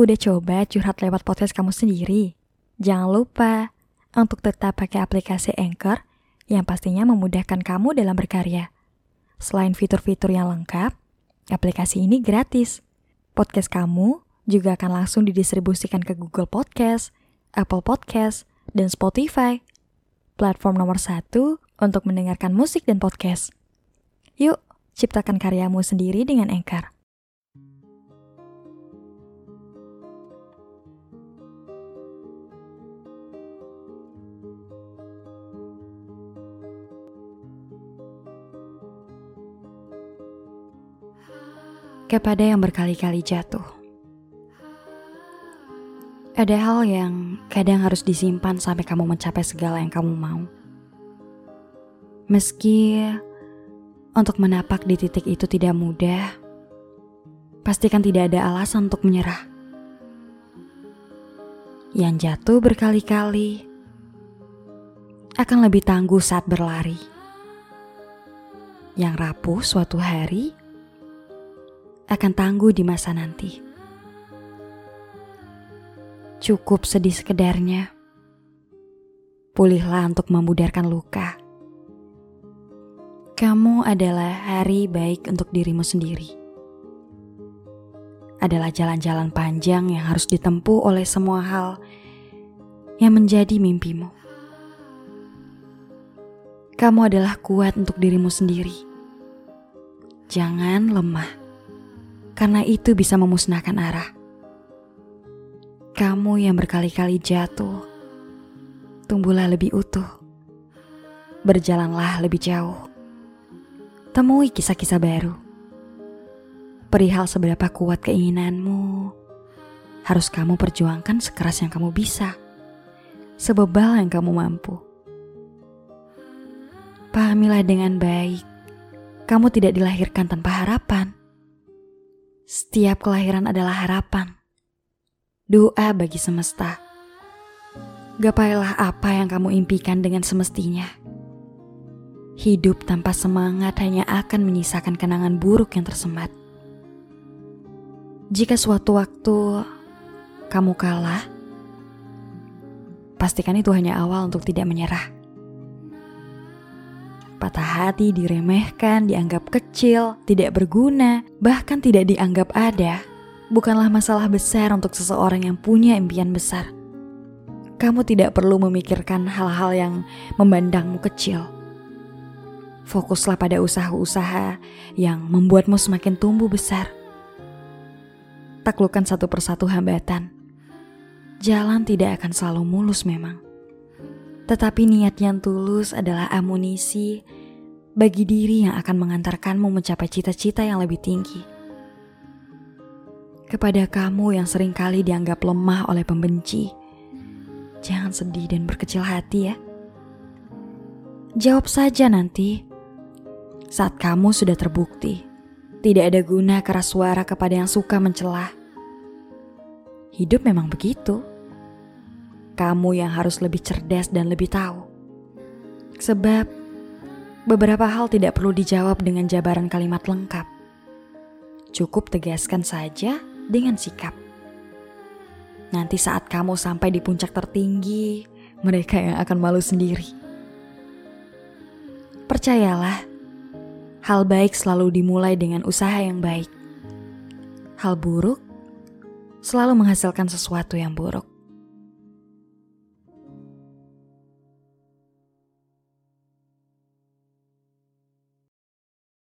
Udah coba curhat lewat podcast kamu sendiri? Jangan lupa untuk tetap pakai aplikasi Anchor yang pastinya memudahkan kamu dalam berkarya. Selain fitur-fitur yang lengkap, aplikasi ini gratis. Podcast kamu juga akan langsung didistribusikan ke Google Podcast, Apple Podcast, dan Spotify. Platform nomor satu untuk mendengarkan musik dan podcast. Yuk, ciptakan karyamu sendiri dengan Anchor. Kepada yang berkali-kali jatuh. Ada hal yang kadang harus disimpan sampai kamu mencapai segala yang kamu mau. Meski untuk menapak di titik itu tidak mudah, pastikan tidak ada alasan untuk menyerah. Yang jatuh berkali-kali akan lebih tangguh saat berlari. Yang rapuh suatu hari akan tangguh di masa nanti. Cukup sedih sekedarnya. Pulihlah untuk memudarkan luka. Kamu adalah hari baik untuk dirimu sendiri. Adalah jalan-jalan panjang yang harus ditempuh oleh semua hal yang menjadi mimpimu. Kamu adalah kuat untuk dirimu sendiri. Jangan lemah karena itu bisa memusnahkan arah. Kamu yang berkali-kali jatuh, tumbuhlah lebih utuh, berjalanlah lebih jauh, temui kisah-kisah baru. Perihal seberapa kuat keinginanmu, harus kamu perjuangkan sekeras yang kamu bisa, sebebal yang kamu mampu. Pahamilah dengan baik, kamu tidak dilahirkan tanpa harapan setiap kelahiran adalah harapan. Doa bagi semesta. Gapailah apa yang kamu impikan dengan semestinya. Hidup tanpa semangat hanya akan menyisakan kenangan buruk yang tersemat. Jika suatu waktu kamu kalah, pastikan itu hanya awal untuk tidak menyerah patah hati, diremehkan, dianggap kecil, tidak berguna, bahkan tidak dianggap ada, bukanlah masalah besar untuk seseorang yang punya impian besar. Kamu tidak perlu memikirkan hal-hal yang memandangmu kecil. Fokuslah pada usaha-usaha yang membuatmu semakin tumbuh besar. Taklukkan satu persatu hambatan. Jalan tidak akan selalu mulus memang tetapi niat yang tulus adalah amunisi bagi diri yang akan mengantarkanmu mencapai cita-cita yang lebih tinggi. Kepada kamu yang sering kali dianggap lemah oleh pembenci, jangan sedih dan berkecil hati ya. Jawab saja nanti saat kamu sudah terbukti tidak ada guna keras suara kepada yang suka mencelah. Hidup memang begitu kamu yang harus lebih cerdas dan lebih tahu. Sebab beberapa hal tidak perlu dijawab dengan jabaran kalimat lengkap. Cukup tegaskan saja dengan sikap. Nanti saat kamu sampai di puncak tertinggi, mereka yang akan malu sendiri. Percayalah, hal baik selalu dimulai dengan usaha yang baik. Hal buruk selalu menghasilkan sesuatu yang buruk.